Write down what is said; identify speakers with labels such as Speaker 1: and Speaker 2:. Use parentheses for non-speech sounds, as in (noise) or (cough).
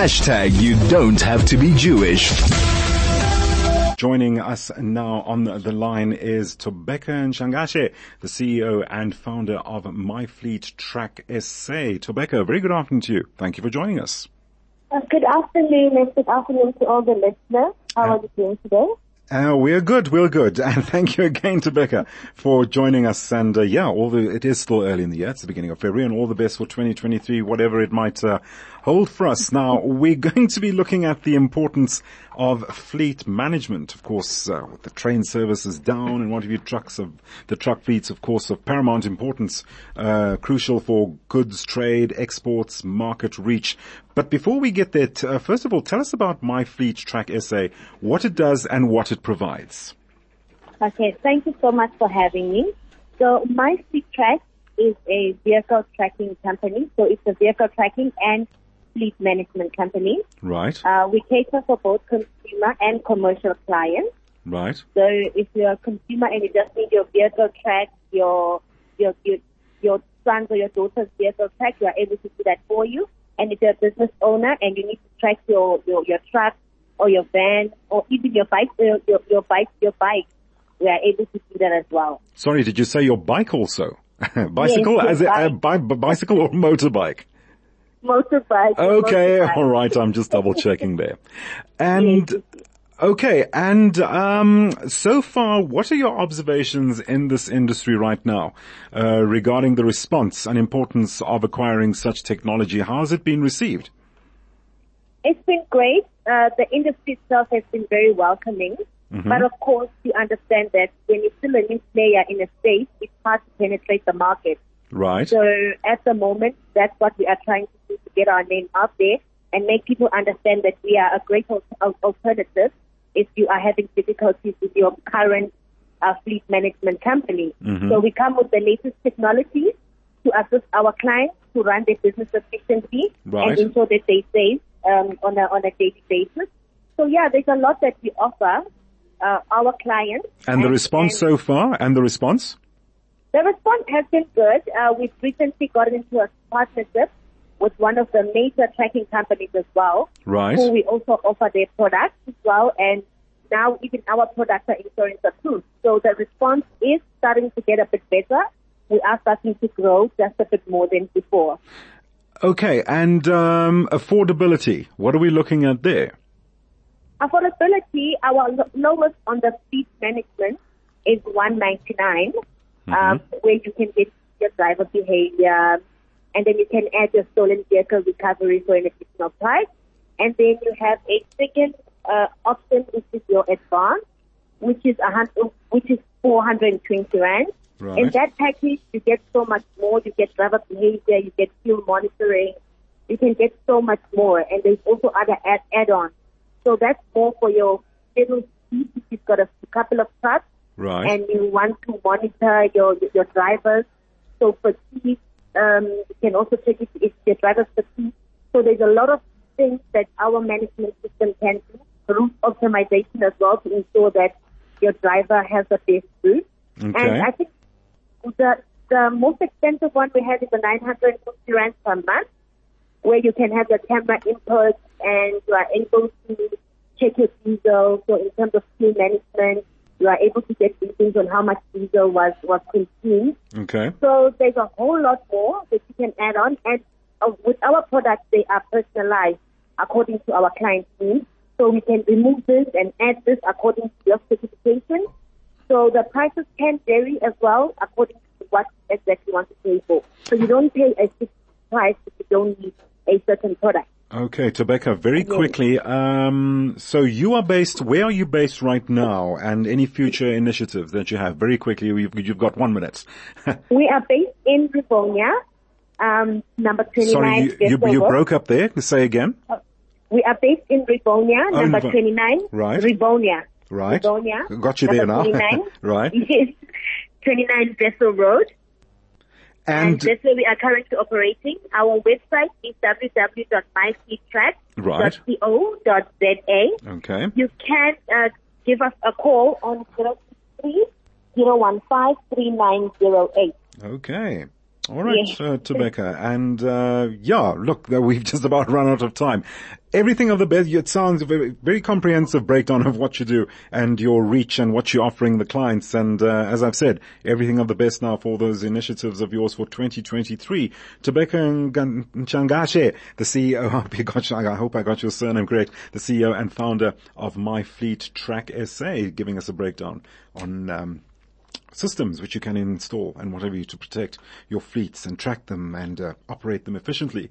Speaker 1: Hashtag you don't have to be Jewish.
Speaker 2: Joining us now on the line is Thobeka Ntshangase, the CEO and founder of My Fleet Track SA. Thobeka, very good afternoon to you. Thank you for joining us.
Speaker 3: Uh, good afternoon and good afternoon to all the listeners. How are you doing today?
Speaker 2: Uh, we're good, we're good. (laughs) And thank you again Thobeka for joining us. And uh, yeah, all the, it is still early in the year. It's the beginning of February and all the best for 2023, whatever it might uh, hold for us. Now, we're going to be looking at the importance of fleet management. Of course, uh, with the train services down and what have you, trucks of, the truck fleets, of course, of paramount importance, uh, crucial for goods trade, exports, market reach. But before we get there, t- uh, first of all, tell us about My Fleet Track SA, what it does and what it provides.
Speaker 3: Okay, thank you so much for having me. So My Fleet Track is a vehicle tracking company. So it's a vehicle tracking and fleet management company.
Speaker 2: Right,
Speaker 3: Uh, we cater for both consumer and commercial clients.
Speaker 2: right.
Speaker 3: So if you're a consumer and you just need your vehicle tracked, your, your, your, your son's or your daughter's vehicle tracked, you are able to do that for you. And if you're a business owner and you need to track your, your, your truck or your van or even your bike, your, your, your bike, your bike, we are able to do that as well.
Speaker 2: Sorry, did you say your bike also? (laughs) bicycle,
Speaker 3: Yes,
Speaker 2: as a, a
Speaker 3: bike.
Speaker 2: bi- bicycle or motorbike?
Speaker 3: Motorbike.
Speaker 2: Okay,
Speaker 3: motorbike.
Speaker 2: all right. I'm just double checking there. (laughs) And okay, and um, so far, what are your observations in this industry right now uh, regarding the response and importance of acquiring such technology? How has it been received?
Speaker 3: It's been great. Uh, the industry itself has been very welcoming. But of course, you understand that when you're still a new player in a space, it's hard to penetrate the market.
Speaker 2: Right.
Speaker 3: So at the moment, that's what we are trying to do to get our name out there and make people understand that we are a great al- al- alternative if you are having difficulties with your current uh, fleet management company. So we come with the latest technologies to assist our clients to run their business efficiently
Speaker 2: Right.
Speaker 3: and ensure that they save um, on a on a daily basis. So yeah, there's a lot that we offer uh, our clients.
Speaker 2: and the response
Speaker 3: and-
Speaker 2: so far, and the response?
Speaker 3: The response has been good. Uh, we've recently got into a partnership with one of the major tracking companies as well,
Speaker 2: Right.
Speaker 3: who we also offer their products as well. And now even our products are insurance approved. So the response is starting to get a bit better. We are starting to grow just a bit more than before.
Speaker 2: Okay, and um, affordability. What are we looking at there?
Speaker 3: Affordability, our lowest on the fleet management is 199, um, where you can get your driver behavior, and then you can add your stolen vehicle recovery for an additional price. And then you have a second uh, option, which is your advance, which is a hundred, which is 420 rand.
Speaker 2: Right.
Speaker 3: In that package, you get so much more. You get driver behavior, you get fuel monitoring, you can get so much more. And there's also other add- add-ons. So that's more for your little fleet if you've got a couple of trucks
Speaker 2: Right.
Speaker 3: and you want to monitor your your drivers. So fatigue, um, you can also check if, if your drivers fatigue. So there's a lot of things that our management system can do. Route optimization as well to ensure that your driver has the best route.
Speaker 2: Okay.
Speaker 3: And I think the the most expensive one we have is the 950 rand per month, where you can have your camera input and you are able to check your diesel. So in terms of fuel management, you are able to get readings on how much diesel was was consumed.
Speaker 2: okay.
Speaker 3: So there's a whole lot more that you can add on. And uh, with our products, they are personalized according to our client's needs. So we can remove this and add this according to your specification. So the prices can vary as well according to what exactly you want to pay for. So you don't pay a fixed price if you don't need a certain product.
Speaker 2: Okay, Thobeka, very quickly, um, so you are based, where are you based right now and any future initiatives that you have? Very quickly, you've, you've got one minute. (laughs)
Speaker 3: We are based in Rivonia, um, number 29.
Speaker 2: Sorry, you, you, you broke up there. Say again.
Speaker 3: We are based in Rivonia,
Speaker 2: Oh,
Speaker 3: number
Speaker 2: Rivo-
Speaker 3: 29.
Speaker 2: Right.
Speaker 3: Rivonia.
Speaker 2: Right.
Speaker 3: Rivonia.
Speaker 2: Got you there now. (laughs)
Speaker 3: 29.
Speaker 2: right. (laughs)
Speaker 3: Yes. 29 Vessel Road. And,
Speaker 2: And,
Speaker 3: that's where we are currently operating. Our website is www.myfleettrack.co.za.
Speaker 2: okay.
Speaker 3: You can uh, give us a call on 063 015 3908.
Speaker 2: Okay. All right,
Speaker 3: Yes.
Speaker 2: uh, Thobeka. And, uh, yeah, look, (laughs) we've just about run out of time. Everything of the best, it sounds a very, very comprehensive breakdown of what you do and your reach and what you're offering the clients. And, uh, as I've said, everything of the best now for those initiatives of yours for 2023. Thobeka Ngan- Nchangashe, the CEO, (laughs) I hope, you got, I hope I got your surname correct, the CEO and founder of My Fleet Track SA, giving us a breakdown on, um, systems which you can install and whatever you to protect your fleets and track them and uh, operate them efficiently.